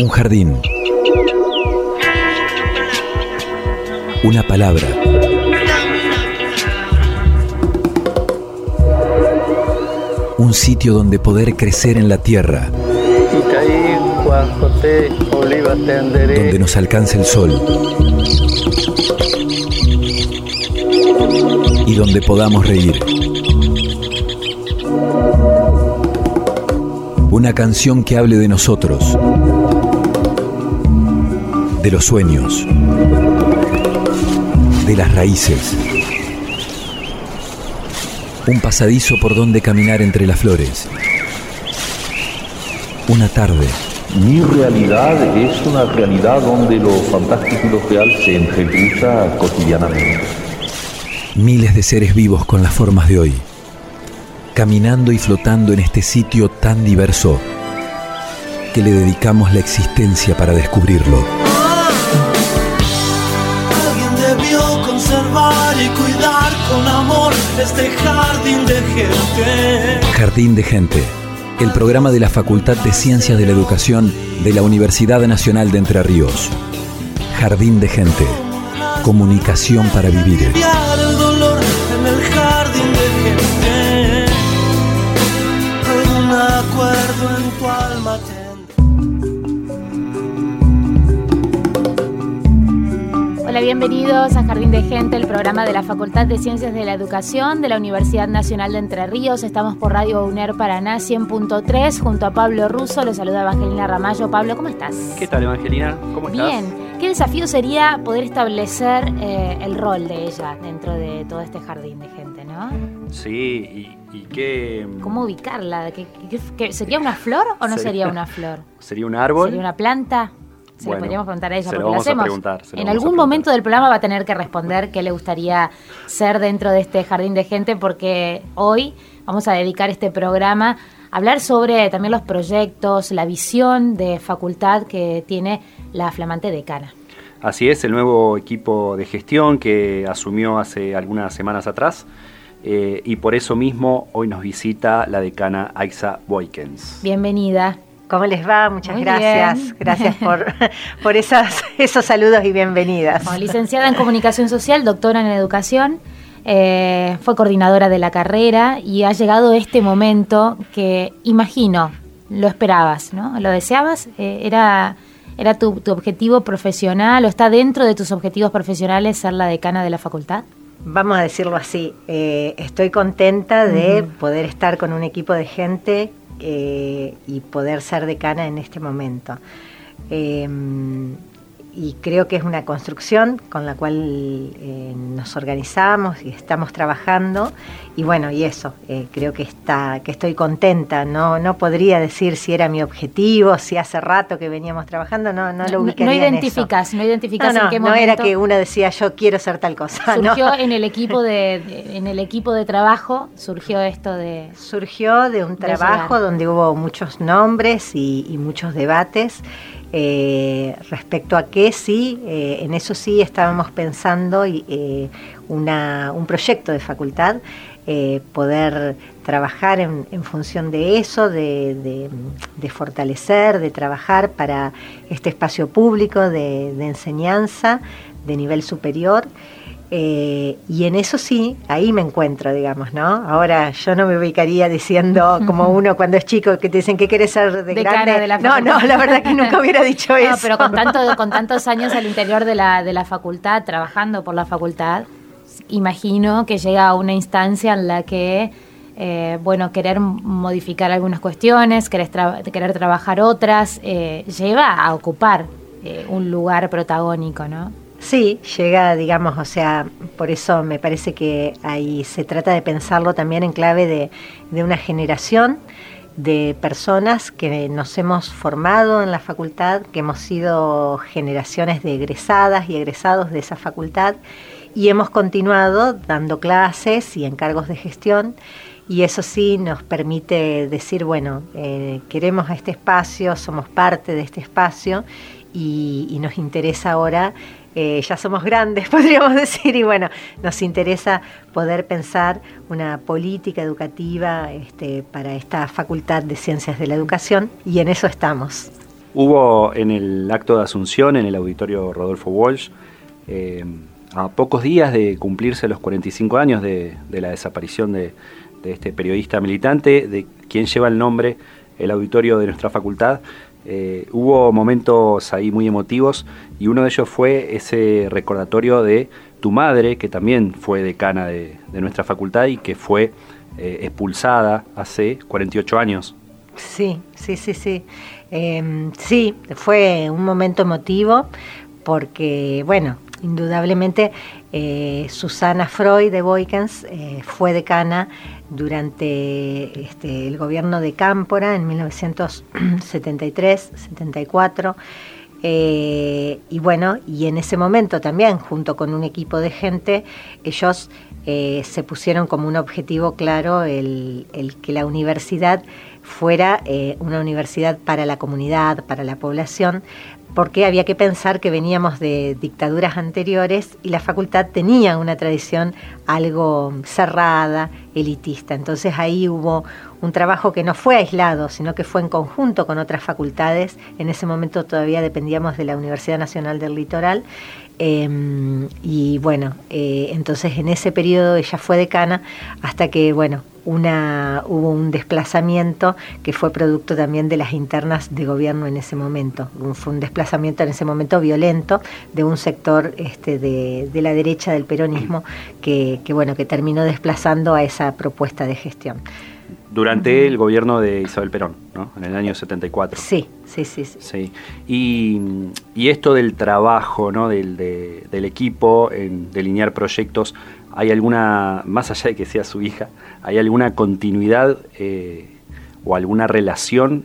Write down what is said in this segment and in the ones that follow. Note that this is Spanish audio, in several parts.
Un jardín. Una palabra. Un sitio donde poder crecer en la tierra. Donde nos alcance el sol. Y donde podamos reír. Una canción que hable de nosotros, de los sueños, de las raíces. Un pasadizo por donde caminar entre las flores. Una tarde. Mi realidad es una realidad donde lo fantástico y lo real se ejecuta cotidianamente. Miles de seres vivos con las formas de hoy caminando y flotando en este sitio tan diverso que le dedicamos la existencia para descubrirlo. Este jardín de gente. Jardín de Gente, el programa de la Facultad de Ciencias de la Educación de la Universidad Nacional de Entre Ríos. Jardín de Gente, comunicación para vivir. Bienvenidos a Jardín de Gente, el programa de la Facultad de Ciencias de la Educación de la Universidad Nacional de Entre Ríos. Estamos por Radio UNER Paraná 100.3 junto a Pablo Russo. Lo saluda Evangelina Ramallo. Pablo, ¿cómo estás? ¿Qué tal, Evangelina? ¿Cómo estás? Bien. ¿Qué desafío sería poder establecer eh, el rol de ella dentro de todo este jardín de gente, no? Sí, y, y qué... ¿Cómo ubicarla? ¿Qué, qué- qué- sería una flor o no Sería- sería una flor? ¿Sería un árbol? ¿Sería una planta? Se Bueno, lo podríamos preguntar a ella lo porque vamos a hacemos. lo en algún momento del programa va a tener que responder qué le gustaría ser dentro de este jardín de gente porque hoy vamos a dedicar este programa a hablar sobre también los proyectos, la visión de facultad que tiene la flamante decana. Así es, el nuevo equipo de gestión que asumió hace algunas semanas atrás. eh, y por eso mismo hoy nos visita la decana Aixa Boykens. Bienvenida. ¿Cómo les va? Muchas Muy gracias. bien. Gracias por, por esas, esos saludos y bienvenidas. Licenciada en comunicación social, doctora en educación, eh, fue coordinadora de la carrera y ha llegado este momento que imagino lo esperabas, ¿no? Lo deseabas, Eh, era era tu, tu objetivo profesional o está dentro de tus objetivos profesionales ser la decana de la facultad. Vamos a decirlo así, eh, estoy contenta de poder estar con un equipo de gente eh, y poder ser decana en este momento. Eh, y creo que es una construcción con la cual eh, nos organizamos y estamos trabajando y bueno y eso eh, creo que está que estoy contenta no no podría decir si era mi objetivo si hace rato que veníamos trabajando no no lo no, ubicaría en eso. identificas, no identificas no, no, en qué no momento era que uno decía yo quiero ser tal cosa no. surgió en el equipo de, de- en el equipo de trabajo surgió esto de surgió de un De trabajo llegar. donde hubo muchos nombres y, y muchos debates eh, respecto a que sí, eh, en eso sí estábamos pensando eh, un proyecto de facultad, poder trabajar en, función de eso, de, fortalecer, de trabajar para este espacio público de enseñanza de nivel superior. Eh, y en eso sí, ahí me encuentro, digamos, ¿no? Ahora yo no me ubicaría diciendo como uno cuando es chico que te dicen que quieres ser de Decana grande. de la no, no, la verdad que nunca hubiera dicho No, eso. pero con, tanto, con tantos años al interior de la, de la facultad, trabajando por la facultad, imagino que llega a una instancia en la que, eh, bueno, querer modificar algunas cuestiones, querer, tra- querer trabajar otras, eh, lleva a ocupar un lugar protagónico, ¿no? Sí, llega, digamos, o sea, por eso me parece que ahí se trata de pensarlo también en clave de, de una generación de personas que nos hemos formado en la facultad, que hemos sido generaciones de egresadas y egresados de esa facultad y hemos continuado dando clases y encargos de gestión y eso sí nos permite decir, bueno, eh, queremos este espacio, somos parte de este espacio y nos interesa ahora, eh, ya somos grandes, podríamos decir, y bueno, nos interesa poder pensar una política educativa este, para esta Facultad de Ciencias de la Educación y en eso estamos. Hubo en el acto de asunción en el auditorio Rodolfo Walsh, eh, a pocos días de cumplirse los 45 años de, la desaparición de, este periodista militante, de quien lleva el nombre el auditorio de nuestra facultad, eh, hubo momentos ahí muy emotivos y uno de ellos fue ese recordatorio de tu madre, que también fue decana de, nuestra facultad y que fue eh, expulsada hace 48 años. Sí, sí, sí, sí. Em, sí, fue un momento emotivo porque, bueno, indudablemente eh, Susana Freud de Boykens fue decana durante este, el gobierno de Cámpora en 1973-74. Eh, y bueno, y en ese momento también, junto con un equipo de gente, ellos se pusieron como un objetivo claro el que la universidad fuera una universidad para la comunidad, para la población, porque había que pensar que veníamos de dictaduras anteriores y la facultad tenía una tradición algo cerrada, elitista. Entonces ahí hubo un trabajo que no fue aislado, sino que fue en conjunto con otras facultades. En ese momento todavía dependíamos de la Universidad Nacional del Litoral. Em, y bueno, eh, entonces en ese periodo ella fue decana hasta que, bueno, una, hubo un desplazamiento que fue producto también de las internas de gobierno en ese momento. Fue un desplazamiento en ese momento violento de un sector este, de, la derecha del peronismo que, bueno, que terminó desplazando a esa propuesta de gestión. Durante el gobierno de Isabel Perón, ¿no? En el año 74. Sí, sí, sí. sí. Y, esto del trabajo, ¿no? Del, del equipo en delinear proyectos, ¿Hay alguna, más allá de que sea su hija, hay alguna continuidad eh, o alguna relación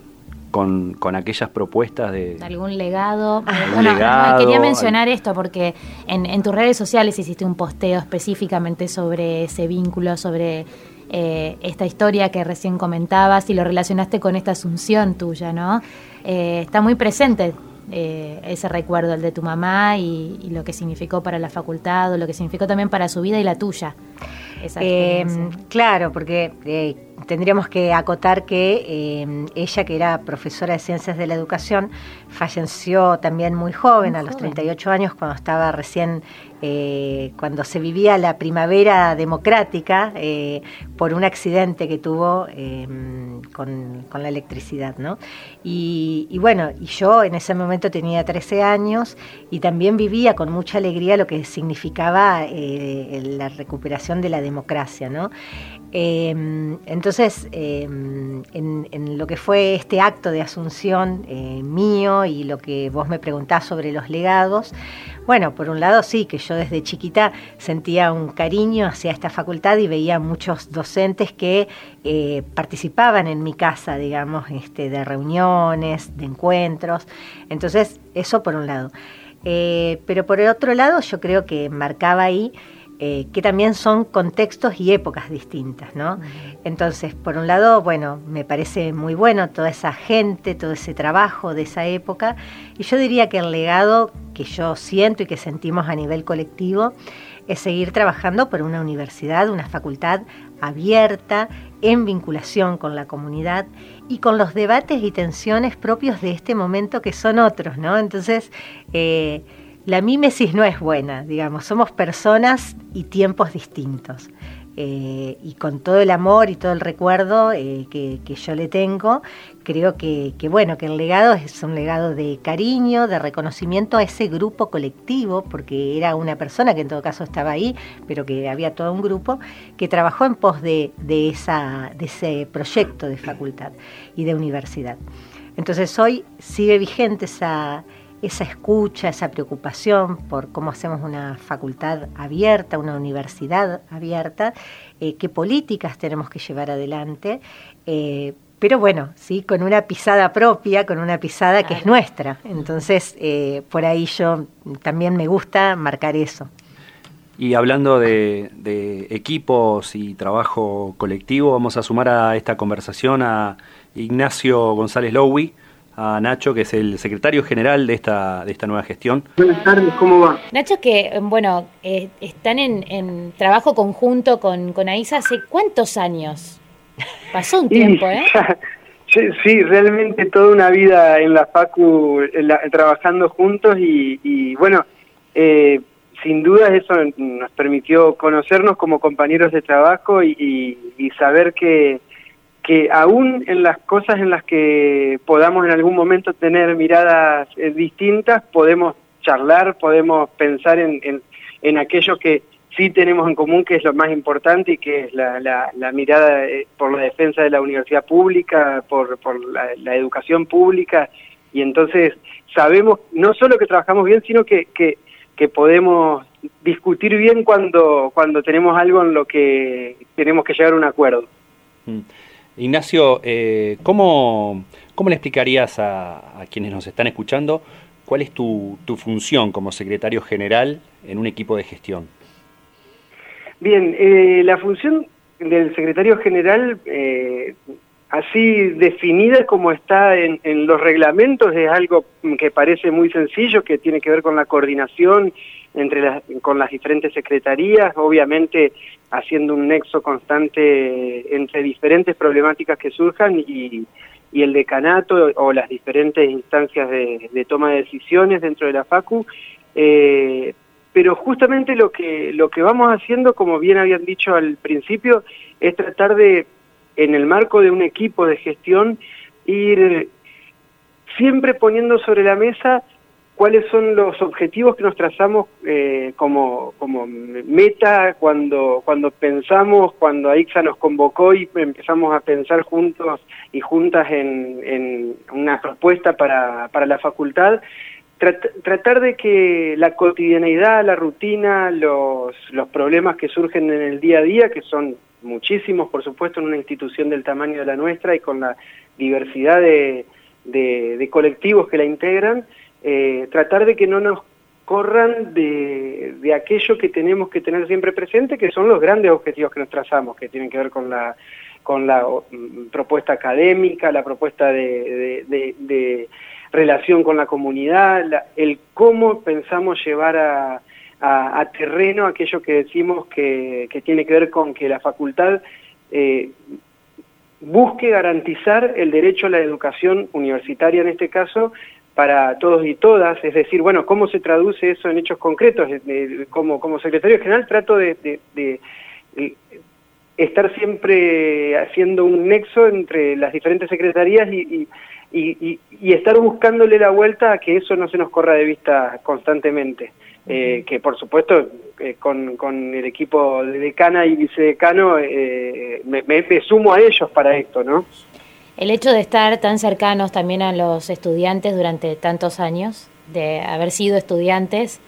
con, aquellas propuestas de... ¿Algún legado? bueno, quería mencionar esto porque en, tus redes sociales hiciste un posteo específicamente sobre ese vínculo, sobre eh, esta historia que recién comentabas y lo relacionaste con esta asunción tuya, ¿no? Eh, está muy presente eh, ese recuerdo, el de tu mamá y, lo que significó para la facultad o lo que significó también para su vida y la tuya. Eh, claro, porque eh, tendríamos que acotar que ella, que era profesora de ciencias de la educación, falleció también muy joven, a los 38 años, cuando estaba recién eh, cuando se vivía la primavera democrática eh, por un accidente que tuvo eh, con, la electricidad. ¿no? Y, bueno, y yo en ese momento tenía 13 años y también vivía con mucha alegría lo que significaba la recuperación de la democracia. ¿no? entonces, en, en, lo que fue este acto de asunción mío y lo que vos me preguntás sobre los legados, bueno, por un lado sí, que yo desde chiquita sentía un cariño hacia esta facultad y veía muchos docentes que eh, participaban en mi casa, digamos, este, de reuniones, de encuentros. Entonces, eso por un lado. Eh, pero por el otro lado, yo creo que marcaba ahí eh, que también son contextos y épocas distintas, ¿no? Entonces, por un lado, bueno, me parece muy bueno toda esa gente, todo ese trabajo de esa época, y yo diría que el legado que yo siento y que sentimos a nivel colectivo es seguir trabajando por una universidad, una facultad abierta, en vinculación con la comunidad y con los debates y tensiones propios de este momento que son otros, ¿no? Entonces, eh, la mímesis no es buena, digamos, somos personas y tiempos distintos. Eh, y con todo el amor y todo el recuerdo eh, que, yo le tengo, creo que, bueno, que el legado es un legado de cariño, de reconocimiento a ese grupo colectivo, porque era una persona que en todo caso estaba ahí, pero que había todo un grupo que trabajó en pos de, de ese proyecto de facultad y de universidad. Entonces hoy sigue vigente esa esa escucha, esa preocupación por cómo hacemos una facultad abierta, una universidad abierta, eh, qué políticas tenemos que llevar adelante. Eh, pero bueno, sí, con una pisada propia, con una pisada que es nuestra. Entonces, eh, por ahí yo también me gusta marcar eso. Y hablando de, de, equipos y trabajo colectivo, vamos a sumar a esta conversación a Ignacio González Lowy, a Nacho, que es el secretario general de esta, de esta nueva gestión. Buenas tardes, ¿cómo va? Nacho, que bueno, eh, están en, trabajo conjunto con, con AISA hace cuántos años? Pasó un tiempo, ¿eh? Sí, realmente toda una vida en la Facu trabajando juntos y, bueno, eh, sin duda eso nos permitió conocernos como compañeros de trabajo y, saber que, que aún en las cosas en las que podamos en algún momento tener miradas eh, distintas, podemos charlar, podemos pensar en, en, en aquello que, sí tenemos en común que es lo más importante y que es la, la, mirada eh, por la defensa de la universidad pública, por, por la, educación pública, y entonces sabemos no solo que trabajamos bien, sino que, que, que, podemos discutir bien cuando, cuando tenemos algo en lo que tenemos que llegar a un acuerdo. Mm. Ignacio, eh, ¿cómo, ¿cómo le explicarías a, a quienes nos están escuchando cuál es tu, tu función como secretario general en un equipo de gestión? Bien, eh, la función del secretario general, eh, así definida como está en, los reglamentos, es algo que parece muy sencillo, que tiene que ver con la coordinación entre las, con las diferentes secretarías, obviamente haciendo un nexo constante entre diferentes problemáticas que surjan y, el decanato o las diferentes instancias de, toma de decisiones dentro de la FACU, eh, pero justamente lo que, lo que vamos haciendo, como bien habían dicho al principio, es tratar de, en el marco de un equipo de gestión, ir siempre poniendo sobre la mesa cuáles son los objetivos que nos trazamos eh, como, como meta cuando, cuando pensamos, cuando AIXA nos convocó y empezamos a pensar juntos y juntas en, en una propuesta para, para la facultad, tratar de que la cotidianeidad, la rutina, los, los problemas que surgen en el día a día, que son muchísimos, por supuesto, en una institución del tamaño de la nuestra y con la diversidad de, de, colectivos que la integran, eh, tratar de que no nos corran de, de, aquello que tenemos que tener siempre presente, que son los grandes objetivos que nos trazamos, que tienen que ver con la, con la mm, propuesta académica, la propuesta de, de relación con la comunidad, el cómo pensamos llevar a, a, terreno aquello que decimos que, que, tiene que ver con que la facultad eh, busque garantizar el derecho a la educación universitaria en este caso para todos y todas, es decir, bueno, ¿cómo se traduce eso en hechos concretos? Como, como secretario general trato de, de estar siempre haciendo un nexo entre las diferentes secretarías y, y, y, estar buscándole la vuelta a que eso no se nos corra de vista constantemente. Eh, que por supuesto eh, con, con, el equipo de decana y vicedecano eh, me, me, sumo a ellos para esto, ¿no? El hecho de estar tan cercanos también a los estudiantes durante tantos años, de haber sido estudiantes,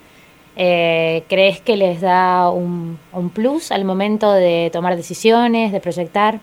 eh, ¿crees que les da un, plus al momento de tomar decisiones, de proyectar?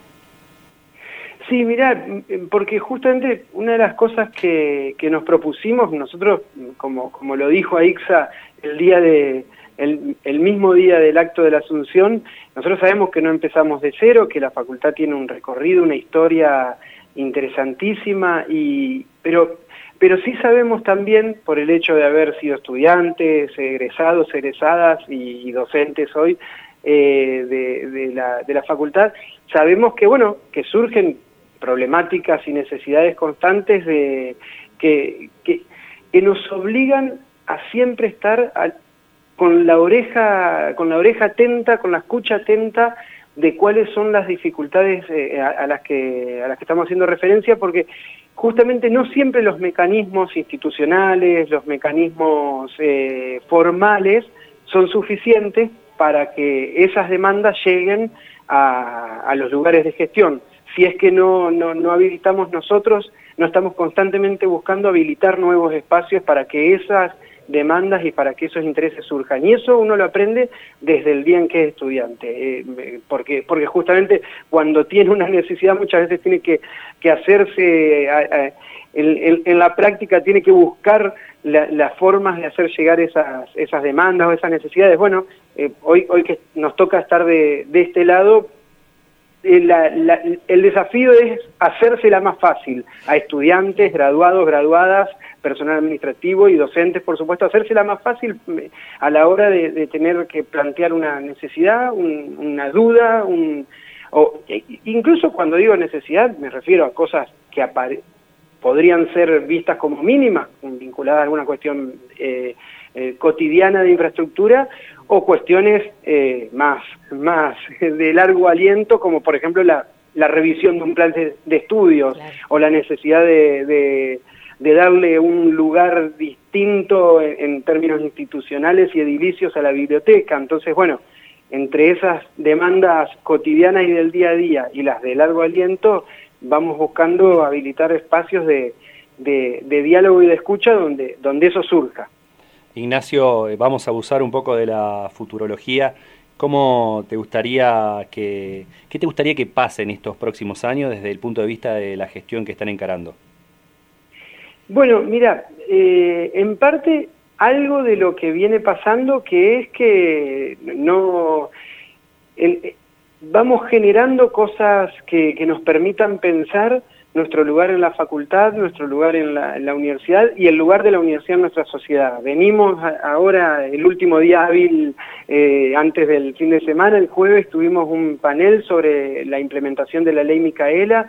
Sí, mira, porque justamente una de las cosas que, que nos propusimos, nosotros, como, como lo dijo Aixa el día de, el, mismo día del acto de la Asunción, nosotros sabemos que no empezamos de cero, que la facultad tiene un recorrido, una historia interesantísima, y, pero, pero sí sabemos también, por el hecho de haber sido estudiantes, egresados, egresadas y, docentes hoy eh, de, la, de la facultad, sabemos que, bueno, que surgen problemáticas y necesidades constantes de, que, que, nos obligan a siempre estar con la oreja con la oreja atenta, con la escucha atenta de cuáles son las dificultades eh, a, las que a las que estamos haciendo referencia porque justamente no siempre los mecanismos institucionales, los mecanismos eh, formales son suficientes para que esas demandas lleguen a, a los lugares de gestión. Si es que no, no, no habilitamos nosotros, no estamos constantemente buscando habilitar nuevos espacios para que esas demandas y para que esos intereses surjan. Y eso uno lo aprende desde el día en que es estudiante, eh, porque, porque justamente cuando tiene una necesidad muchas veces tiene que, que hacerse, en, la práctica tiene que buscar las formas de hacer llegar esas, esas demandas o esas necesidades. Bueno, eh, hoy, hoy que nos toca estar de, de este lado, eh, el desafío es hacérsela más fácil a estudiantes, graduados, graduadas, personal administrativo y docentes, por supuesto, hacérsela más fácil eh, a la hora de, tener que plantear una necesidad, una duda, o e, incluso cuando digo necesidad me refiero a cosas que podrían ser vistas como mínimas, vinculadas a alguna cuestión eh, eh, cotidiana de infraestructura, o cuestiones eh, más, más de largo aliento, como por ejemplo la, la revisión de un plan de, estudios o la necesidad de, de, darle un lugar distinto en, términos institucionales y edilicios a la biblioteca. Entonces, bueno, entre esas demandas cotidianas y del día a día y las de largo aliento, vamos buscando habilitar espacios de, de, diálogo y de escucha donde, donde eso surja. Ignacio, eh, vamos a abusar un poco de la futurología. ¿Cómo te gustaría que, qué te gustaría que pase en estos próximos años desde el punto de vista de la gestión que están encarando? Bueno, mira, eh, en parte algo de lo que viene pasando que es que no vamos generando cosas que, que nos permitan pensar nuestro lugar en la facultad, nuestro lugar en la, universidad y el lugar de la universidad en nuestra sociedad. Venimos ahora, el último día hábil eh, antes del fin de semana, el jueves, tuvimos un panel sobre la implementación de la ley Micaela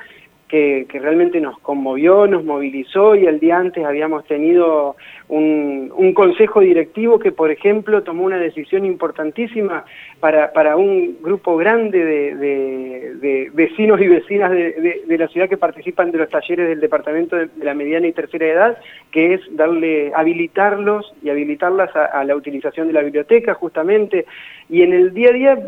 que, realmente nos conmovió, nos movilizó y el día antes habíamos tenido un, consejo directivo que, por ejemplo, tomó una decisión importantísima para, para un grupo grande de, vecinos y vecinas de, la ciudad que participan de los talleres del Departamento de, la Mediana y Tercera Edad, que es darle, habilitarlos y habilitarlas a, a la utilización de la biblioteca justamente. Y en el día a día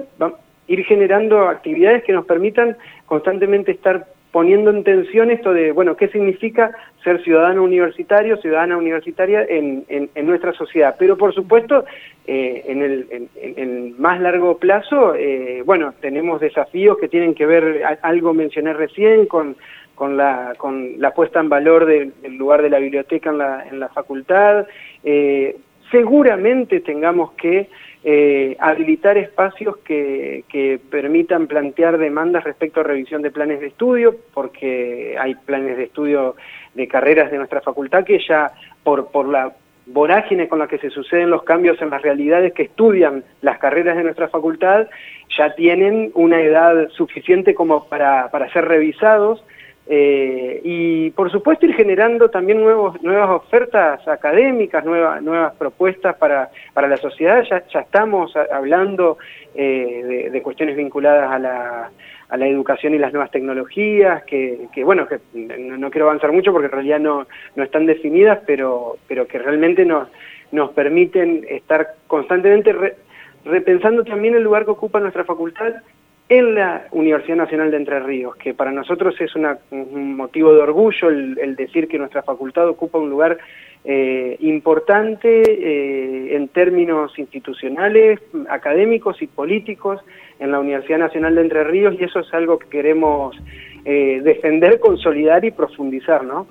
ir generando actividades que nos permitan constantemente estar poniendo en tensión esto de, bueno, ¿qué significa ser ciudadano universitario, ciudadana universitaria en, en, nuestra sociedad? Pero por supuesto, eh, en, el, en, más largo plazo, eh, bueno, tenemos desafíos que tienen que ver, algo mencioné recién, con, con, la, con la puesta en valor del, lugar de la biblioteca en la, en la facultad. Eh, seguramente tengamos que eh, habilitar espacios que, permitan plantear demandas respecto a revisión de planes de estudio, porque hay planes de estudio de carreras de nuestra facultad que ya por, por la vorágine con la que se suceden los cambios en las realidades que estudian las carreras de nuestra facultad, ya tienen una edad suficiente como para, para ser revisados eh, y por supuesto ir generando también nuevos, nuevas ofertas académicas, nuevas, nuevas propuestas para, para la sociedad. Ya, ya estamos hablando eh, de, cuestiones vinculadas a la, a la educación y las nuevas tecnologías, que, que bueno, que no, quiero avanzar mucho porque en realidad no, no están definidas, pero, pero que realmente nos, nos permiten estar constantemente repensando también el lugar que ocupa nuestra facultad en la Universidad Nacional de Entre Ríos, que para nosotros es un motivo de orgullo el, decir que nuestra facultad ocupa un lugar eh, importante eh, en términos institucionales, académicos y políticos en la Universidad Nacional de Entre Ríos y eso es algo que queremos eh, defender, consolidar y profundizar, ¿no?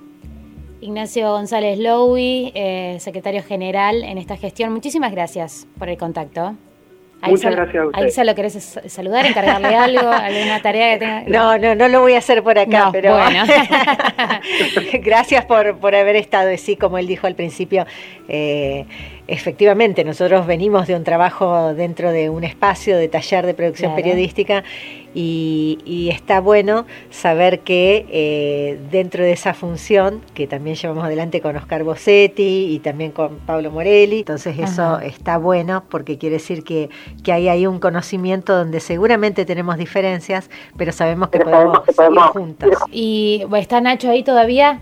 Ignacio González Lowy, secretario general en esta gestión, muchísimas gracias por el contacto. Muchas gracias a usted. se lo querés saludar, encargarle algo, alguna tarea que tenga. No, no, no lo voy a hacer por acá, pero bueno. gracias por, por haber estado así, como él dijo al principio. Eh, efectivamente, nosotros venimos de un trabajo dentro de un espacio de taller de producción periodística y, está bueno saber que eh, dentro de esa función, que también llevamos adelante con Oscar Bossetti y también con Pablo Morelli, entonces eso está bueno porque quiere decir que, que hay ahí un conocimiento donde seguramente tenemos diferencias, pero sabemos que, podemos, ir juntas. ¿Y está Nacho ahí todavía?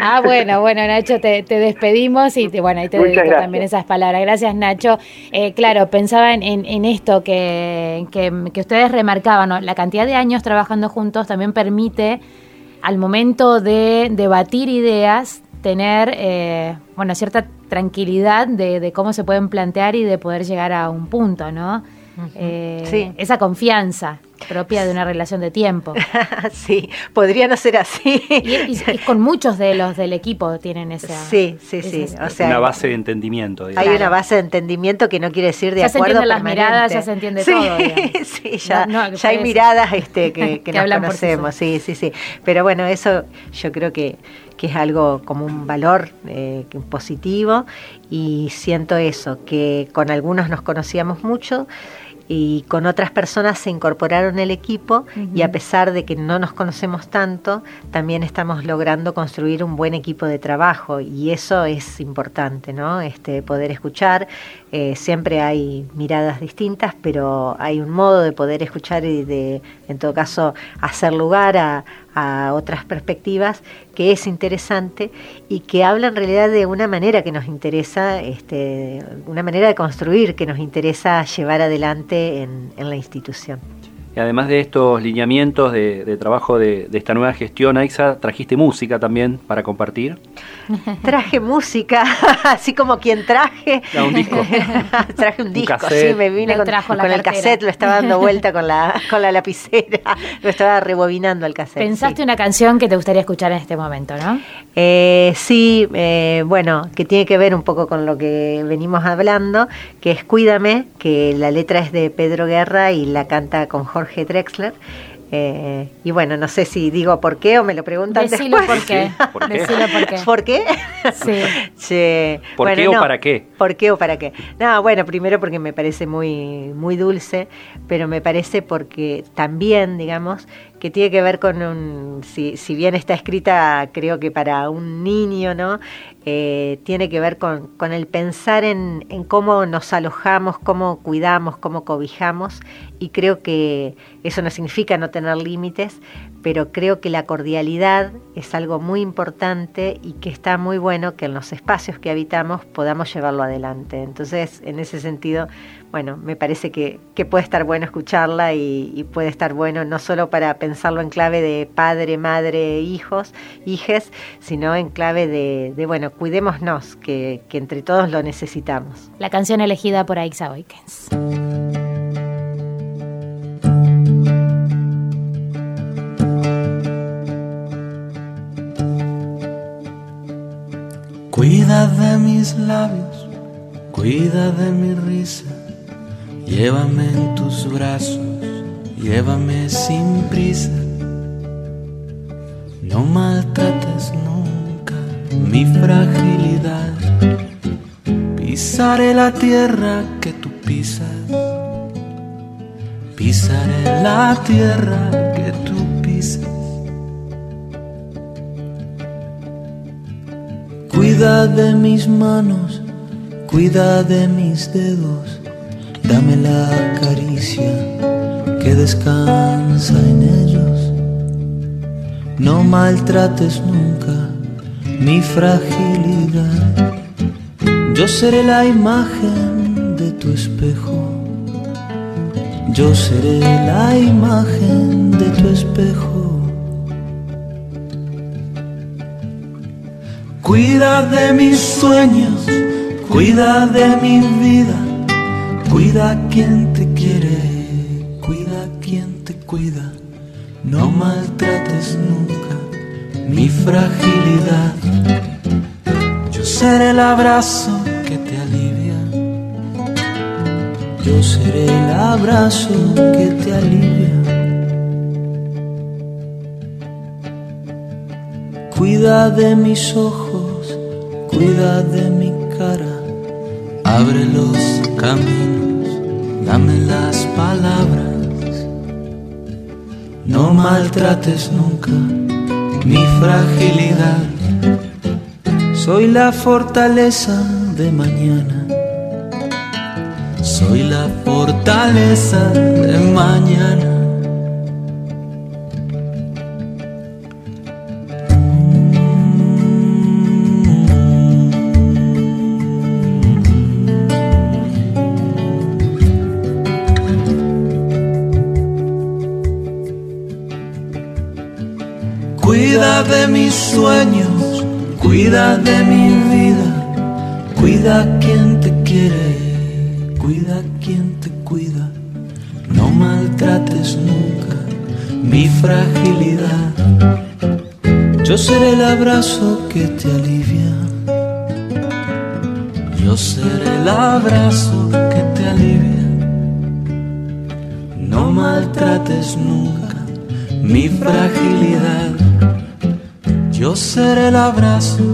Ah, bueno, bueno, Nacho, te, despedimos y te, bueno, ahí te dedico también esas palabras. Gracias, Nacho. Eh, claro, pensaba en, esto que, que, ustedes remarcaban, la cantidad de años trabajando juntos también permite, al momento de debatir ideas, tener, eh, bueno, cierta tranquilidad de, de cómo se pueden plantear y de poder llegar a un punto, ¿no? Eh, sí. Esa confianza propia de una relación de tiempo. sí, podría no ser así. y, con muchos de los del equipo tienen esa. Sí, sí, sí. O sea, una base de entendimiento. Hay una base de entendimiento que no quiere decir de acuerdo. Ya se entienden las miradas, ya se entiende todo. sí, ya, ya hay miradas este, que, que, nos conocemos. Sí, sí, sí. Pero bueno, eso yo creo que que es algo como un valor eh, positivo y siento eso, que con algunos nos conocíamos mucho y con otras personas se incorporaron al equipo y a pesar de que no nos conocemos tanto, también estamos logrando construir un buen equipo de trabajo y eso es importante, ¿no? Este, poder escuchar, eh, siempre hay miradas distintas, pero hay un modo de poder escuchar y de, en todo caso, hacer lugar a, otras perspectivas que es interesante y que habla en realidad de una manera que nos interesa, este, una manera de construir que nos interesa llevar adelante en la institución. Y además de estos lineamientos de, trabajo de, esta nueva gestión, Aixa, ¿trajiste música también para compartir? Traje música, así como quien traje. un disco. traje un disco, sí, me vine con, el cassette, lo estaba dando vuelta con la, con la lapicera, lo estaba rebobinando el cassette. Pensaste una canción que te gustaría escuchar en este momento, ¿no? Eh, sí, eh, bueno, que tiene que ver un poco con lo que venimos hablando, que es Cuídame, que la letra es de Pedro Guerra y la canta con Jorge Jorge Drexler. Eh, y bueno, no sé si digo por qué o me lo preguntan Decilo después. por qué. ¿Por qué? por qué. ¿Por qué? Sí. ¿Por qué o para qué? ¿Por qué o para qué? No, bueno, primero porque me parece muy, muy dulce, pero me parece porque también, digamos, que tiene que ver con un, si, si bien está escrita creo que para un niño, ¿no? Eh, tiene que ver con, con el pensar en, en, cómo nos alojamos, cómo cuidamos, cómo cobijamos y creo que eso no significa no tener límites, pero creo que la cordialidad es algo muy importante y que está muy bueno que en los espacios que habitamos podamos llevarlo adelante. Entonces, en ese sentido, bueno, me parece que, que puede estar bueno escucharla y, y, puede estar bueno no solo para pensarlo en clave de padre, madre, hijos, hijes, sino en clave de, de bueno, cuidémonos, que, que, entre todos lo necesitamos. La canción elegida por Aixa Oikens. Cuida de mis labios, cuida de mi risa, llévame en tus brazos, llévame sin prisa. No maltrates nunca mi fragilidad, pisaré la tierra que tú pisas, pisaré la tierra que tú pisas. Cuida de mis manos, cuida de mis dedos, dame la caricia que descansa en ellos. No maltrates nunca mi fragilidad. Yo seré la imagen de tu espejo. Yo seré la imagen de tu espejo. Cuida de mis sueños, cuida de mi vida, cuida a quien te quiere, cuida a quien te cuida. No maltrates nunca mi fragilidad. Yo seré el abrazo que te alivia. Yo seré el abrazo que te alivia. Cuida de mis ojos, cuida de mi cara, abre los caminos, dame las palabras. No maltrates nunca mi fragilidad. Soy la fortaleza de mañana. Soy la fortaleza de mañana. De mis sueños, cuida de mi vida, cuida quien te quiere, cuida quien te cuida. No maltrates nunca mi fragilidad. Yo seré el abrazo que te alivia. Yo seré el abrazo que te alivia. No maltrates nunca mi fragilidad. Yo seré el abrazo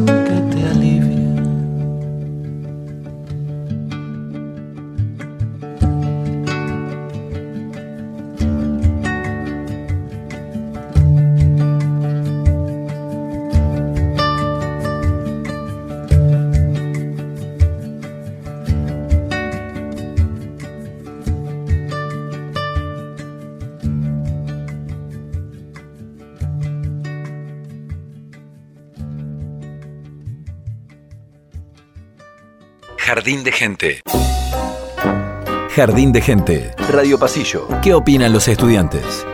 Jardín de Gente. Jardín de Gente. Radio Pasillo. ¿Qué opinan los estudiantes?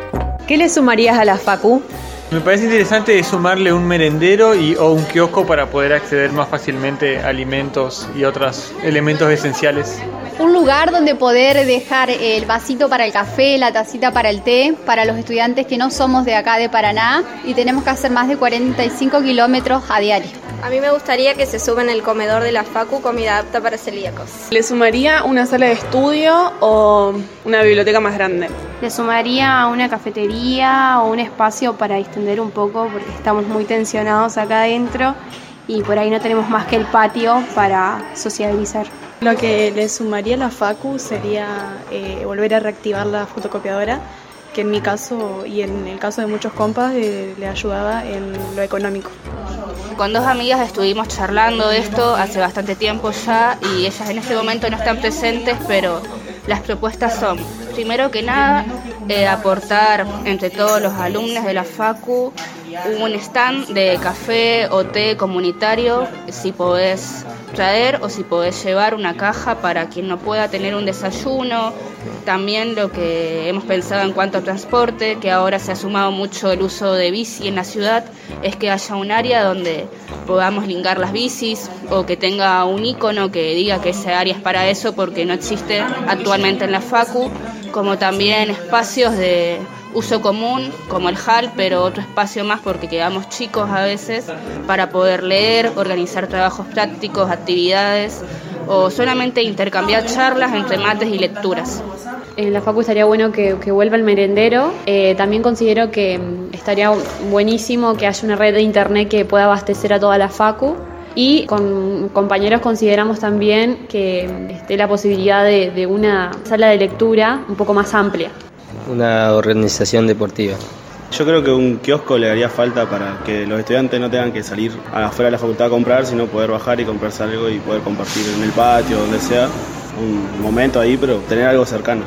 ¿Qué le sumarías a la Facu? Me parece interesante sumarle un merendero y, o un kiosco para poder acceder más fácilmente a alimentos y otros elementos esenciales. Un lugar donde poder dejar el vasito para el café, la tacita para el té, para los estudiantes que no somos de acá de Paraná y tenemos que hacer más de 45 kilómetros a diario. A mí me gustaría que se suba en el comedor de la Facu comida apta para celíacos. Le sumaría una sala de estudio o una biblioteca más grande. Le sumaría una cafetería o un espacio para distender un poco porque estamos muy tensionados acá adentro y por ahí no tenemos más que el patio para sociabilizar. Lo que le sumaría a la Facu sería eh, volver a reactivar la fotocopiadora, que en mi caso y en el caso de muchos compas eh, le ayudaba en lo económico. Con dos amigas estuvimos charlando de esto hace bastante tiempo ya y ellas en este momento no están presentes, pero las propuestas son, primero que nada, eh, aportar entre todos los alumnos de la FACU un stand de café o té comunitario, si podés traer o si podés llevar una caja para quien no pueda tener un desayuno. También lo que hemos pensado en cuanto a transporte, que ahora se ha sumado mucho el uso de bici en la ciudad, es que haya un área donde podamos lingar las bicis o que tenga un icono que diga que ese área es para eso porque no existe actualmente en la FACU, como también espacios de uso común como el hall, pero otro espacio más porque quedamos chicos a veces para poder leer, organizar trabajos prácticos, actividades o solamente intercambiar charlas entre mates y lecturas. En la Facu estaría bueno que, vuelva el merendero. Eh, también considero que mm, estaría buenísimo que haya una red de internet que pueda abastecer a toda la Facu. Y con compañeros consideramos también que mm, esté la posibilidad de una sala de lectura un poco más amplia una organización deportiva. Yo creo que un kiosco le haría falta para que los estudiantes no tengan que salir afuera de la facultad a comprar, sino poder bajar y comprarse algo y poder compartir en el patio, donde sea, un momento ahí, pero tener algo cercano.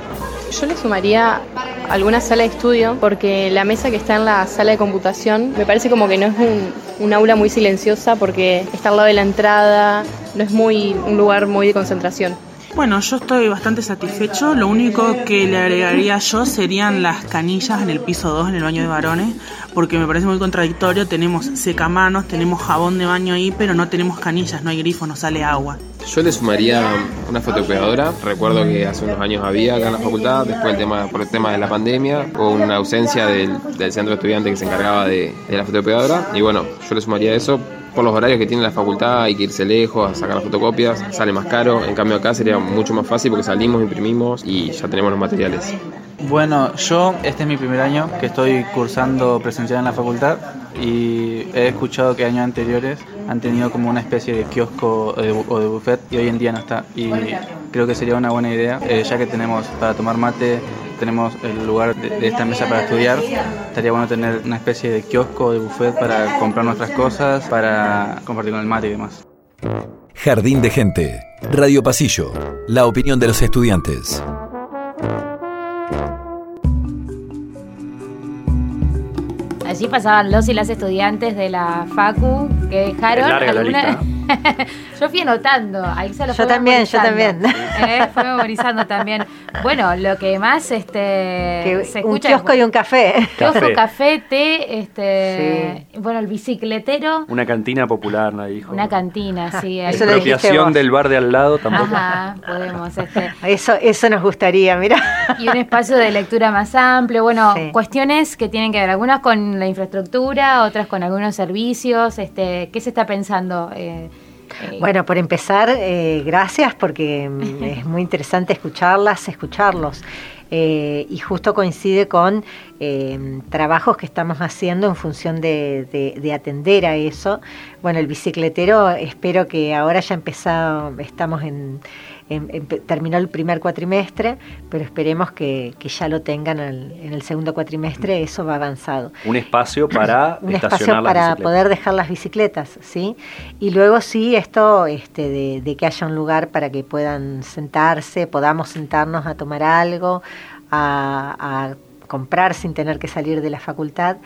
Yo le sumaría alguna sala de estudio porque la mesa que está en la sala de computación me parece como que no es un, un aula muy silenciosa porque está al lado de la entrada, no es muy un lugar muy de concentración. Bueno, yo estoy bastante satisfecho. Lo único que le agregaría yo serían las canillas en el piso 2, en el baño de varones, porque me parece muy contradictorio. Tenemos secamanos, tenemos jabón de baño ahí, pero no tenemos canillas, no hay grifo, no sale agua. Yo le sumaría una fotocopiadora. Recuerdo que hace unos años había acá en la facultad, después el tema, por el tema de la pandemia, hubo una ausencia del, centro estudiante que se encargaba de, de la fotocopiadora. Y bueno, yo le sumaría eso por los horarios que tiene la facultad, hay que irse lejos a sacar las fotocopias, sale más caro. En cambio acá sería mucho más fácil porque salimos, imprimimos y ya tenemos los materiales. Bueno, yo este es mi primer año que estoy cursando presencial en la facultad y he escuchado que años anteriores han tenido como una especie de kiosco o de, o buffet y hoy en día no está. Y creo que sería una buena idea, eh, ya que tenemos para tomar mate, tenemos el lugar de, de, esta mesa para estudiar, estaría bueno tener una especie de kiosco o de buffet para comprar nuestras cosas, para compartir con el mate y demás. Jardín de Gente, Radio Pasillo, la opinión de los estudiantes. Allí pasaban los y las estudiantes de la FACU que dejaron alguna... yo fui anotando, ahí se lo Yo también, yo también. Eh, fue memorizando también. Bueno, lo que más este que se un escucha kiosco y un café. Kiosco, café, té, este sí. bueno, el bicicletero. Una cantina popular, nadie dijo. Una cantina, sí. La expropiación del bar de al lado tampoco. Ajá, podemos. Este. Eso, eso nos gustaría, mira. Y un espacio de lectura más amplio. Bueno, sí. cuestiones que tienen que ver, algunas con la infraestructura, otras con algunos servicios. Este, ¿Qué se está pensando? Eh, bueno, por empezar, eh, gracias porque es muy interesante escucharlas, escucharlos. Eh, y justo coincide con eh, trabajos que estamos haciendo en función de, de, de, atender a eso. Bueno, el bicicletero, espero que ahora ya empezado, estamos en, en, en, terminó el primer cuatrimestre, pero esperemos que, que ya lo tengan en el segundo cuatrimestre, eso va avanzado. Un espacio para un espacio para poder dejar las bicicletas, ¿sí? Y luego sí, esto este, de, de que haya un lugar para que puedan sentarse, podamos sentarnos a tomar algo, a, a comprar sin tener que salir de la facultad,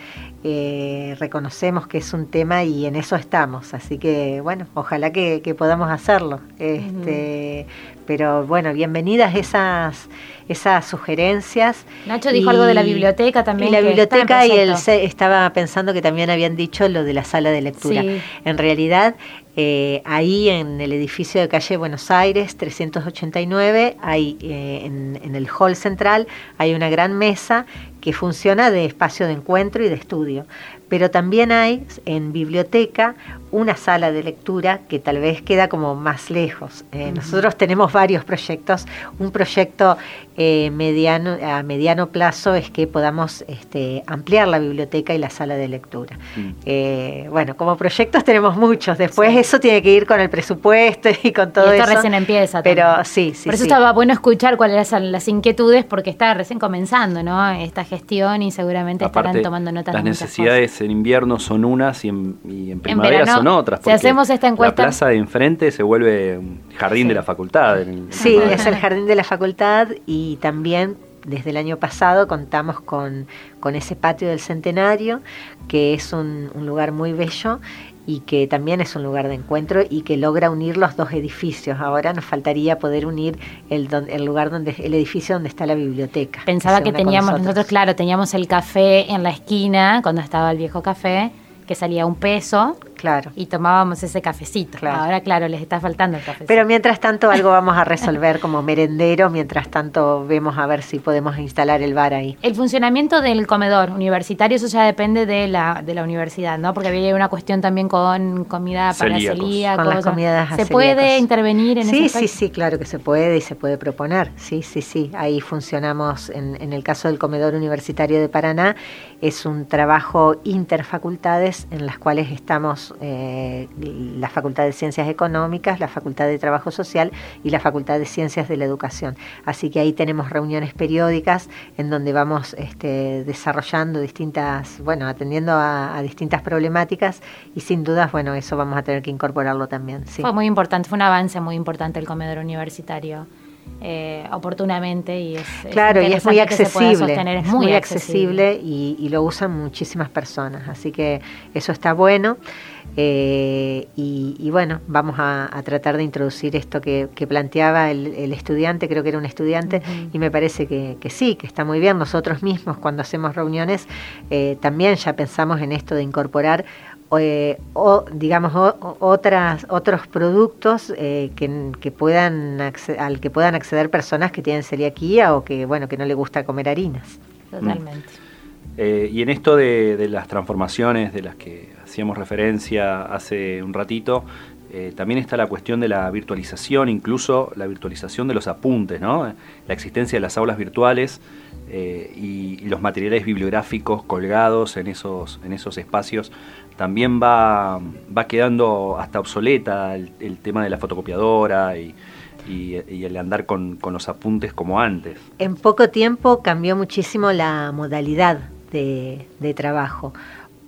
eh, reconocemos que es un tema y en eso estamos. Así que, bueno, ojalá que, podamos hacerlo. Este, Pero bueno, bienvenidas esas, esas sugerencias. Nacho dijo algo de la biblioteca también. Y la biblioteca y él estaba pensando que también habían dicho lo de la sala de lectura. En realidad, eh, ahí en el edificio de calle Buenos Aires 389, hay, eh, en, el hall central, hay una gran mesa que funciona de espacio de encuentro y de estudio. Pero también hay en biblioteca una sala de lectura que tal vez queda como más lejos. Eh, nosotros tenemos varios proyectos. Un proyecto eh, mediano, a mediano plazo es que podamos este, ampliar la biblioteca y la sala de lectura. Mm. Eh, bueno, como proyectos tenemos muchos. Después eso tiene que ir con el presupuesto y con todo y esto recién empieza. Pero sí, sí. Por eso estaba bueno escuchar cuáles eran las inquietudes porque está recién comenzando, ¿no? Esta gestión y seguramente estarán tomando notas. Las necesidades en invierno son unas y en, primavera son otras. Si hacemos esta encuesta. La plaza de enfrente se vuelve un jardín de la facultad. sí, es el jardín de la facultad y también desde el año pasado contamos con, con ese patio del centenario, que es un, lugar muy bello y que también es un lugar de encuentro y que logra unir los dos edificios. Ahora nos faltaría poder unir el, el lugar donde el edificio donde está la biblioteca. Pensaba que teníamos nosotros. claro, teníamos el café en la esquina cuando estaba el viejo café que salía un peso Claro. Y tomábamos ese cafecito. Ahora, claro, les está faltando el cafecito. Pero mientras tanto algo vamos a resolver como merendero, mientras tanto vemos a ver si podemos instalar el bar ahí. El funcionamiento del comedor universitario, eso ya depende de la, de la universidad, ¿no? Porque había una cuestión también con comida para celíacos. Con las comidas ¿Se puede intervenir en sí, ese Sí, sí, claro que se puede y se puede proponer. Sí, sí, sí. Ahí funcionamos en, en el caso del comedor universitario de Paraná. Es un trabajo interfacultades en las cuales estamos eh, la Facultad de Ciencias Económicas, la Facultad de Trabajo Social y la Facultad de Ciencias de la Educación. Así que ahí tenemos reuniones periódicas en donde vamos este, desarrollando distintas, bueno, atendiendo a, distintas problemáticas y sin dudas, bueno, eso vamos a tener que incorporarlo también. Fue muy importante, fue un avance muy importante el comedor universitario. Eh, oportunamente y es, claro y es muy accesible es muy, accesible, y, lo usan muchísimas personas así que eso está bueno eh, y, bueno, vamos a, tratar de introducir esto que, planteaba el, estudiante, creo que era un estudiante, y me parece que, sí, que está muy bien. Nosotros mismos cuando hacemos reuniones eh, también ya pensamos en esto de incorporar eh, o digamos otras otros productos que, puedan al que puedan acceder personas que tienen celiaquía o que bueno que no le gusta comer harinas. Totalmente. Y en esto de, las transformaciones de las que hacíamos referencia hace un ratito, eh, también está la cuestión de la virtualización, incluso la virtualización de los apuntes, ¿no? la existencia de las aulas virtuales eh, y, los materiales bibliográficos colgados en esos, espacios, también va, quedando hasta obsoleta el, tema de la fotocopiadora y, el andar con, los apuntes como antes. En poco tiempo cambió muchísimo la modalidad de trabajo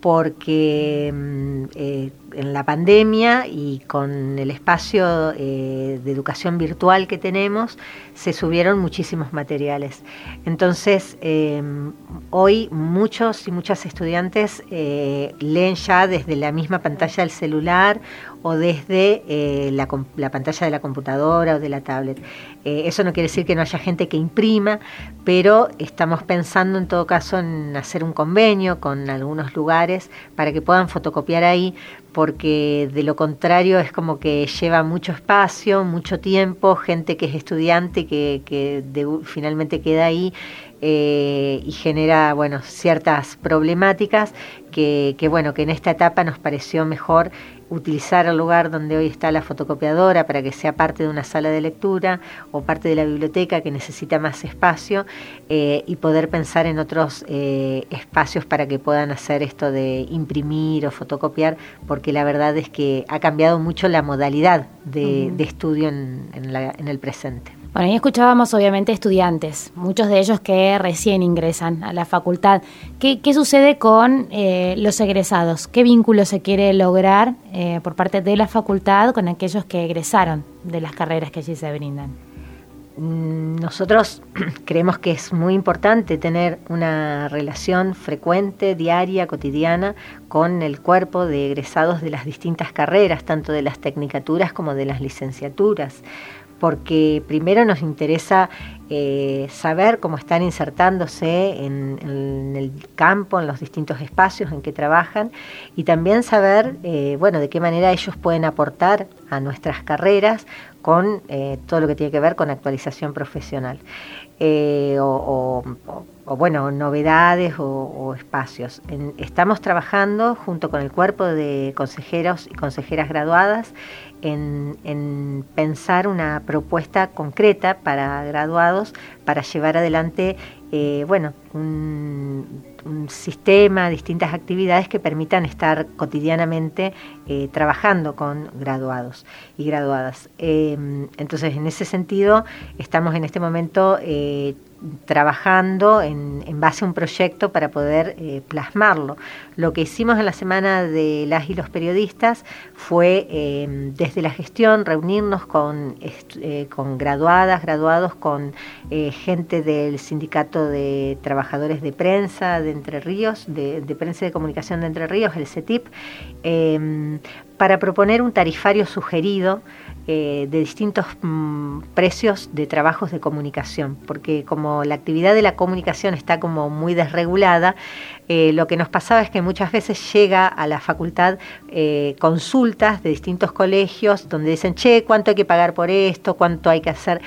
porque mm, eh, en la pandemia y con el espacio eh, de educación virtual que tenemos, se subieron muchísimos materiales. Entonces, em, hoy muchos y muchas estudiantes eh, leen ya desde la misma pantalla del celular o desde eh, la, pantalla de la computadora o de la tablet. eso no quiere decir que no haya gente que imprima, pero estamos pensando en todo caso en hacer un convenio con algunos lugares para que puedan fotocopiar ahí, porque de lo contrario es como que lleva mucho espacio, mucho tiempo, gente que es estudiante que, finalmente queda ahí eh, y genera bueno ciertas problemáticas que, bueno que en esta etapa nos pareció mejor utilizar el lugar donde hoy está la fotocopiadora para que sea parte de una sala de lectura o parte de la biblioteca que necesita más espacio eh, y poder pensar en otros eh, espacios para que puedan hacer esto de imprimir o fotocopiar porque la verdad es que ha cambiado mucho la modalidad de, estudio en, en el presente. Bueno, ahí escuchábamos obviamente estudiantes, muchos de ellos que recién ingresan a la facultad. ¿Qué, sucede con eh, los egresados? ¿Qué vínculo se quiere lograr eh, por parte de la facultad con aquellos que egresaron de las carreras que allí se brindan? mm, nosotros creemos que es muy importante tener una relación frecuente, diaria, cotidiana con el cuerpo de egresados de las distintas carreras, tanto de las tecnicaturas como de las licenciaturas porque primero nos interesa eh, saber cómo están insertándose en, el campo, en los distintos espacios en que trabajan y también saber, eh, bueno, de qué manera ellos pueden aportar a nuestras carreras con eh, todo lo que tiene que ver con actualización profesional. o, bueno, novedades o, espacios. estamos trabajando junto con el cuerpo de consejeros y consejeras graduadas en, pensar una propuesta concreta para graduados para llevar adelante eh, bueno, un, sistema, distintas actividades que permitan estar cotidianamente eh, trabajando con graduados y graduadas. Eh, entonces, en ese sentido, estamos en este momento trabajando en, base a un proyecto para poder eh, plasmarlo. Lo que hicimos en la semana de las y los periodistas fue em, desde la gestión reunirnos con, eh, con graduadas, graduados, con eh, gente del Sindicato de Trabajadores de Prensa de Entre Ríos, de, de Prensa y de Comunicación de Entre Ríos, el CETIP, em, para proponer un tarifario sugerido eh, de distintos mm, precios de trabajos de comunicación, porque como la actividad de la comunicación está como muy desregulada, eh, lo que nos pasaba es que muchas veces llega a la facultad eh, consultas de distintos colegios donde dicen, che, ¿cuánto hay que pagar por esto? ¿Cuánto hay que hacer?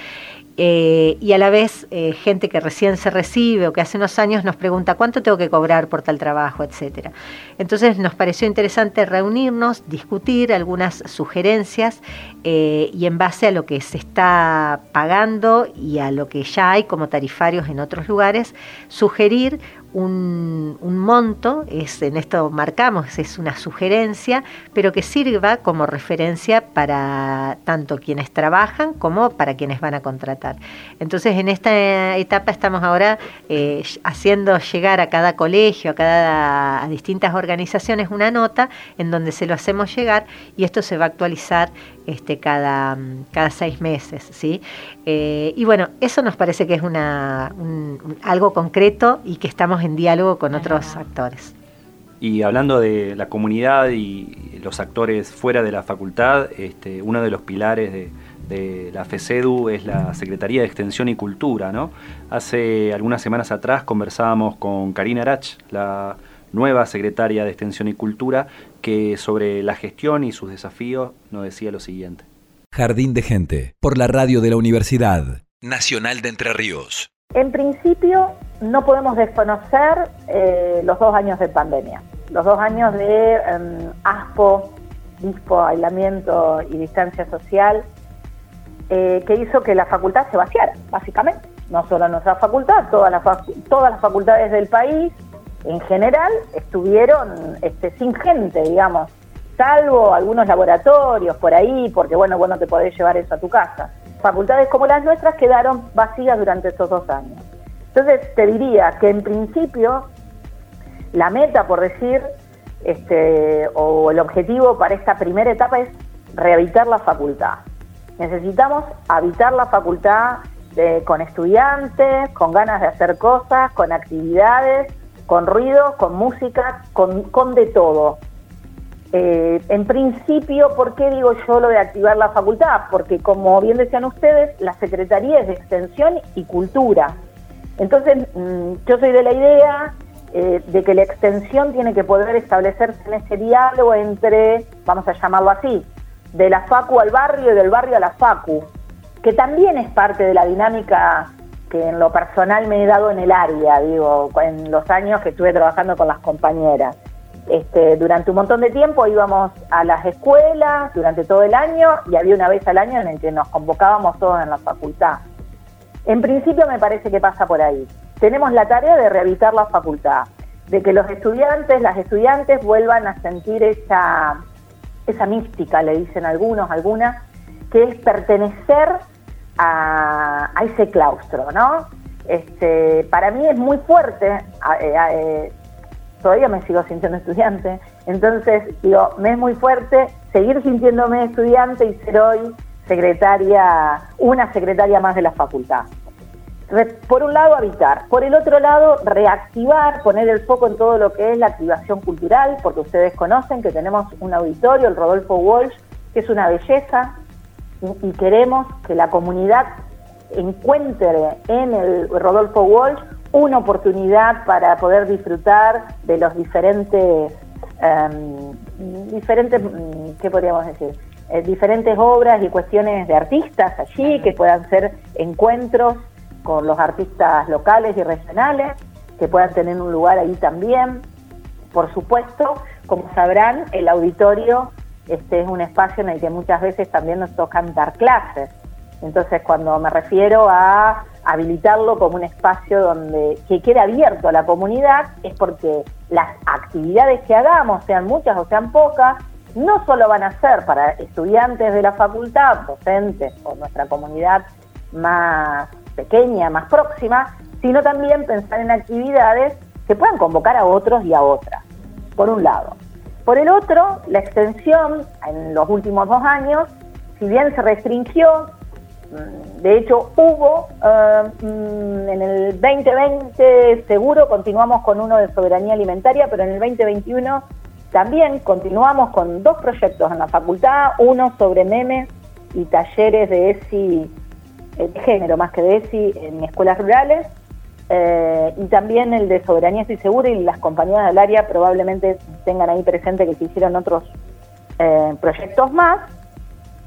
Eh, y a la vez eh, gente que recién se recibe o que hace unos años nos pregunta cuánto tengo que cobrar por tal trabajo, etcétera. Entonces nos pareció interesante reunirnos, discutir algunas sugerencias eh, y en base a lo que se está pagando y a lo que ya hay como tarifarios en otros lugares, sugerir un, monto, es, en esto marcamos, es una sugerencia, pero que sirva como referencia para tanto quienes trabajan como para quienes van a contratar. Entonces, en esta etapa estamos ahora eh, haciendo llegar a cada colegio, a cada a distintas organizaciones una nota en donde se lo hacemos llegar y esto se va a actualizar este, cada, cada seis meses. ¿sí? Eh, y bueno, eso nos parece que es una, algo concreto y que estamos en diálogo con otros actores. Y hablando de la comunidad y los actores fuera de la facultad, este, uno de los pilares de, la FECEDU es la Secretaría de Extensión y Cultura. ¿no? Hace algunas semanas atrás conversábamos con Karina Arach, la nueva secretaria de Extensión y Cultura, que sobre la gestión y sus desafíos nos decía lo siguiente. Jardín de Gente, por la radio de la Universidad Nacional de Entre Ríos. En principio, no podemos desconocer eh, los dos años de pandemia, los dos años de em, ASPO, dispo, aislamiento y distancia social, eh, que hizo que la facultad se vaciara, básicamente. No solo nuestra facultad, todas las, todas las facultades del país en general estuvieron este, sin gente, digamos, salvo algunos laboratorios por ahí, porque bueno, bueno, te podés llevar eso a tu casa. Facultades como las nuestras quedaron vacías durante estos dos años. Entonces te diría que en principio la meta, por decir, este, o el objetivo para esta primera etapa es rehabilitar la facultad. Necesitamos habitar la facultad con estudiantes, con ganas de hacer cosas, con actividades, con ruido, con música, con, de todo. Eh, en principio, ¿por qué digo yo lo de activar la facultad? Porque como bien decían ustedes, la Secretaría es de Extensión y Cultura. Entonces, mm, yo soy de la idea eh, de que la extensión tiene que poder establecerse en ese diálogo entre, vamos a llamarlo así, de la FACU al barrio y del barrio a la FACU, que también es parte de la dinámica que en lo personal me he dado en el área, digo, en los años que estuve trabajando con las compañeras. Este, durante un montón de tiempo íbamos a las escuelas durante todo el año y había una vez al año en el que nos convocábamos todos en la facultad. En principio me parece que pasa por ahí. Tenemos la tarea de rehabilitar la facultad, de que los estudiantes, las estudiantes vuelvan a sentir esa, esa mística, le dicen algunos, algunas, que es pertenecer a, ese claustro, ¿no? Este, para mí es muy fuerte, eh, eh, todavía me sigo sintiendo estudiante, entonces digo, me es muy fuerte seguir sintiéndome estudiante y ser hoy secretaria, una secretaria más de la facultad. Por un lado, habitar. Por el otro lado, reactivar, poner el foco en todo lo que es la activación cultural, porque ustedes conocen que tenemos un auditorio, el Rodolfo Walsh, que es una belleza, y, queremos que la comunidad encuentre en el Rodolfo Walsh una oportunidad para poder disfrutar de los diferentes, em, diferentes, mm, ¿qué podríamos decir? Eh, diferentes obras y cuestiones de artistas allí, que puedan ser encuentros con los artistas locales y regionales, que puedan tener un lugar ahí también. Por supuesto, como sabrán, el auditorio este es un espacio en el que muchas veces también nos tocan dar clases. Entonces, cuando me refiero a habilitarlo como un espacio donde que quede abierto a la comunidad, es porque las actividades que hagamos, sean muchas o sean pocas, no solo van a ser para estudiantes de la facultad, docentes o nuestra comunidad más pequeña, más próxima, sino también pensar en actividades que puedan convocar a otros y a otras, por un lado. Por el otro, la extensión en los últimos dos años, si bien se restringió, mm, de hecho hubo eh, mm, en el 2020 seguro continuamos con uno de soberanía alimentaria, pero en el 2021 también continuamos con dos proyectos en la facultad, uno sobre memes y talleres de ESI, eh, de género más que de ESI en escuelas rurales, eh, y también el de Soberanía Estoy Seguro y las compañías del área probablemente tengan ahí presente que se hicieron otros eh, proyectos más.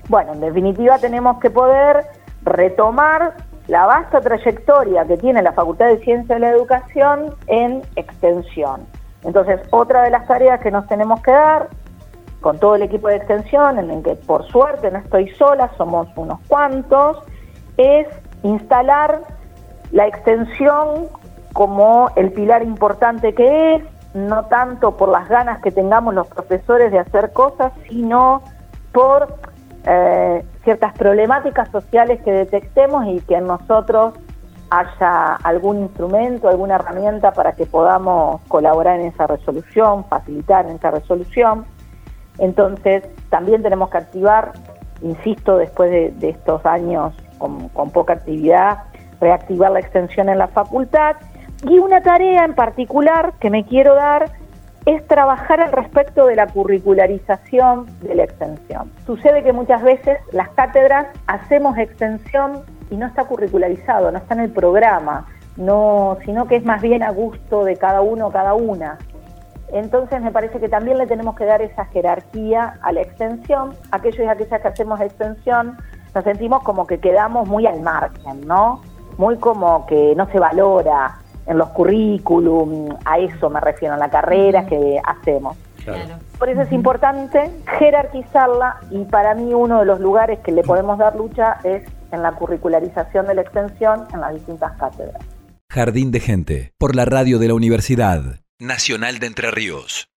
Bueno, en definitiva tenemos que poder retomar la vasta trayectoria que tiene la Facultad de Ciencia de la Educación en extensión. Entonces, otra de las tareas que nos tenemos que dar con todo el equipo de extensión, en el que por suerte no estoy sola, somos unos cuantos, es instalar la extensión como el pilar importante que es, no tanto por las ganas que tengamos los profesores de hacer cosas, sino por eh, ciertas problemáticas sociales que detectemos y que en nosotros haya algún instrumento, alguna herramienta para que podamos colaborar en esa resolución, facilitar en esa resolución. Entonces, también tenemos que activar, insisto, después de, estos años con poca actividad, reactivar la extensión en la facultad. Y una tarea en particular que me quiero dar es trabajar al respecto de la curricularización de la extensión. Sucede que muchas veces las cátedras hacemos extensión y no está curricularizado, no está en el programa, no, sino que es más bien a gusto de cada uno cada una. Entonces me parece que también le tenemos que dar esa jerarquía a la extensión. Aquellos y aquellas que hacemos extensión nos sentimos como que quedamos muy al margen, ¿no? Muy como que no se valora en los currículum, a eso me refiero, a la carrera que hacemos. Por eso es importante jerarquizarla y para mí uno de los lugares que le podemos dar lucha es en la curricularización de la extensión en las distintas cátedras. Jardín de Gente, por la radio de la Universidad Nacional de Entre Ríos.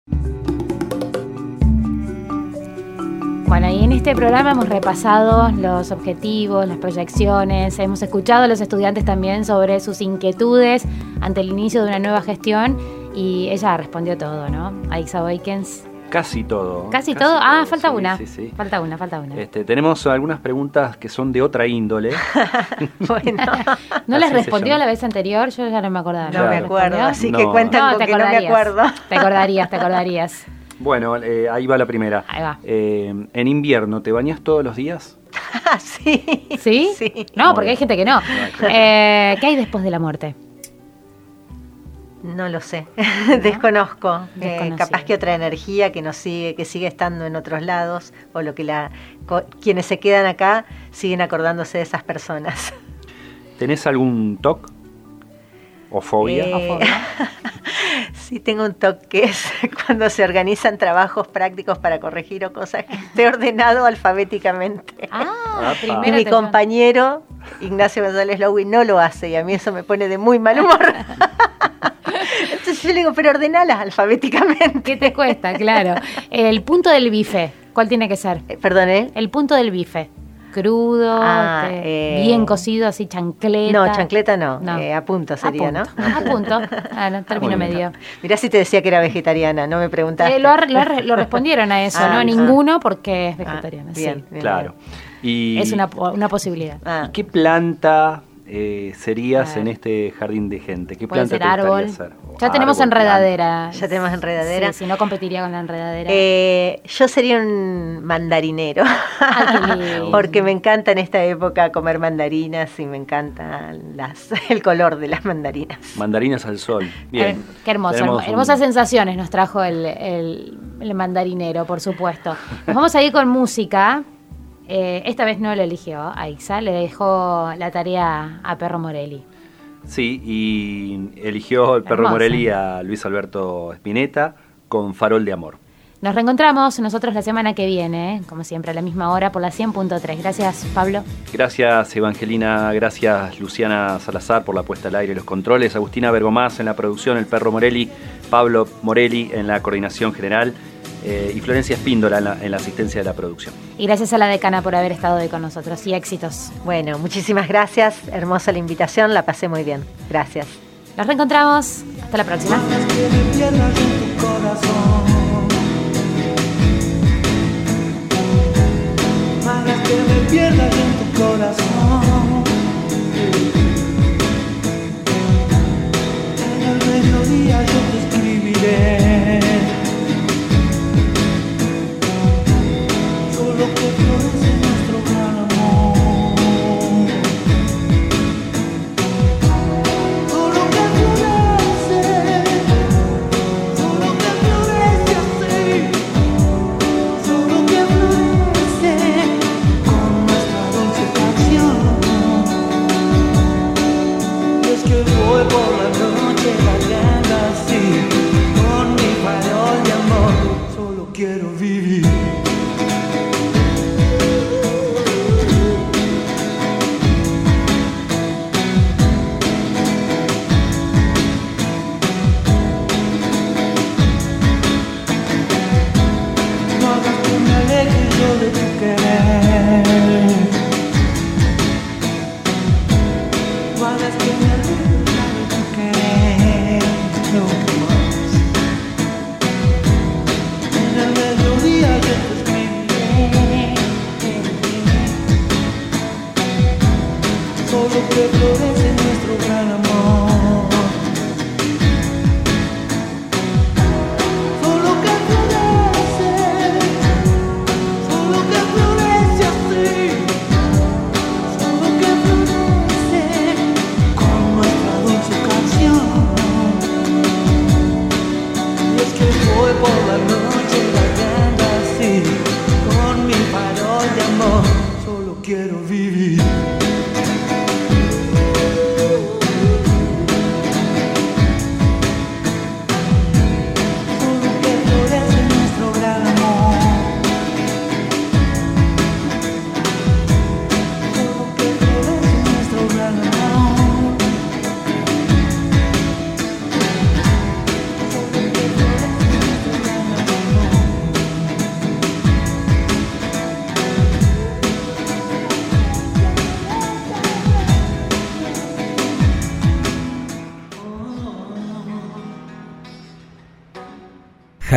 Bueno, y en este programa hemos repasado los objetivos, las proyecciones, hemos escuchado a los estudiantes también sobre sus inquietudes ante el inicio de una nueva gestión y ella respondió todo, ¿no? Aixa Boykens. Casi todo. ¿Casi, todo? Ah, falta una. Sí, sí. Falta una, falta una. Este, tenemos algunas preguntas que son de otra índole. bueno. ¿No les respondió la vez anterior? Yo ya no me acordaba. No me acuerdo, así que cuéntame que no me acuerdo. Te acordarías, te acordarías. Bueno, eh, ahí va la primera. Ahí va. Eh, en invierno, ¿te bañas todos los días? sí. ¿Sí? Sí. No, porque hay gente que no. Eh, ¿Qué hay después de la muerte? No lo sé, desconozco. capaz que otra energía que nos sigue, que sigue estando en otros lados, o lo que la quienes se quedan acá siguen acordándose de esas personas. ¿Tenés algún TOC? ¿O fobia? sí, tengo un toque, es cuando se organizan trabajos prácticos para corregir o cosas que esté ordenado alfabéticamente. Ah, y mi compañero Ignacio González Lowy no lo hace y a mí eso me pone de muy mal humor. Entonces yo le digo, pero ordenalas alfabéticamente. ¿Qué te cuesta? Claro. El punto del bife, ¿cuál tiene que ser? Eh, perdón, ¿eh? El punto del bife. Crudo, Ah, este, eh, bien cocido, así chancleta. No, chancleta no, eh, a punto sería, a punto, A punto, ah, no, término medio. Mirá si te decía que era vegetariana, no me preguntaste. Eh, lo, respondieron a eso, Ah, no ninguno porque es vegetariano. sí. bien, bien, Claro. Y, Es una, una posibilidad. Ah. ¿y qué planta eh, serías Ah. en este jardín de gente? ¿Qué planta ser te gustaría árbol. ser? Ya tenemos enredadera. Ya tenemos enredadera. Sí, si no competiría con la enredadera. Eh, yo sería un mandarinero, porque me encanta en esta época comer mandarinas y me encanta las, el color de las mandarinas. Mandarinas al sol. Bien. Eh, Qué hermoso. Hermo- Hermosas un- sensaciones nos trajo el, el- el mandarinero, por supuesto. Nos vamos a ir con música. Eh, esta vez no lo eligió Aixa, le dejó la tarea a Perro Morelli. Sí, y eligió el perro. Morelli a Luis Alberto Spinetta con Farol de Amor. Nos reencontramos nosotros la semana que viene, ¿eh? como siempre, a la misma hora por la 100.3. Gracias, Pablo. Gracias Evangelina, gracias Luciana Salazar por la puesta al aire y los controles, Agustina Bergomás en la producción, el perro Morelli, Pablo Morelli en la coordinación general eh, y Florencia Espíndola en la, en la asistencia de la producción. Y gracias a la decana por haber estado hoy con nosotros. Y éxitos. Bueno, muchísimas gracias, hermosa la invitación, la pasé muy bien. Gracias. Nos reencontramos. Hasta la próxima. Hagas que me pierdas en tu corazón.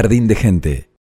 Jardín de gente.